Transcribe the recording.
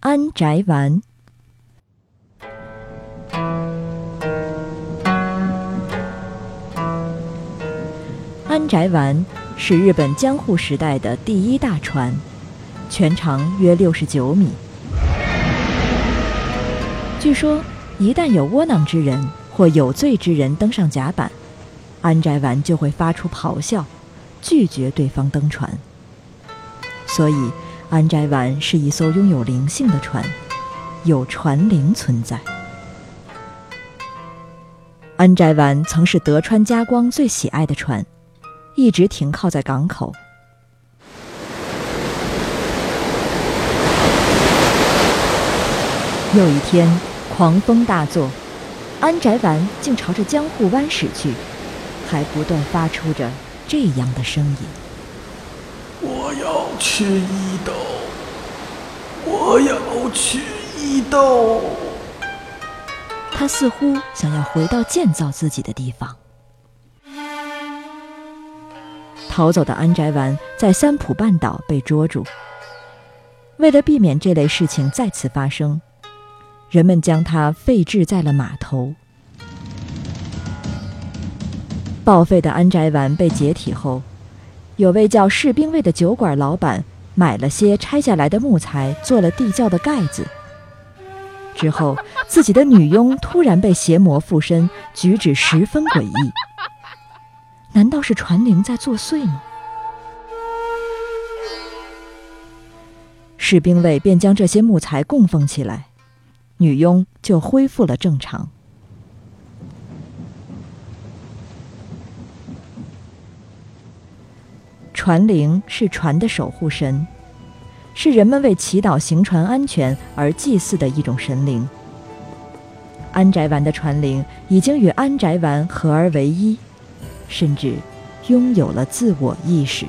安宅丸。安宅丸是日本江户时代的第一大船，全长约六十九米。据说，一旦有窝囊之人或有罪之人登上甲板，安宅丸就会发出咆哮，拒绝对方登船。所以，安宅丸是一艘拥有灵性的船，有船灵存在。安宅丸曾是德川家光最喜爱的船。一直停靠在港口。有一天，狂风大作，安宅丸竟朝着江户湾驶去，还不断发出着这样的声音：“我要去伊豆，我要去伊豆。”他似乎想要回到建造自己的地方。逃走的安宅丸在三浦半岛被捉住。为了避免这类事情再次发生，人们将它废置在了码头。报废的安宅丸被解体后，有位叫士兵卫的酒馆老板买了些拆下来的木材，做了地窖的盖子。之后，自己的女佣突然被邪魔附身，举止十分诡异。难道是传灵在作祟吗？士兵卫便将这些木材供奉起来，女佣就恢复了正常。船灵是船的守护神，是人们为祈祷行船安全而祭祀的一种神灵。安宅丸的船灵已经与安宅丸合而为一。甚至拥有了自我意识。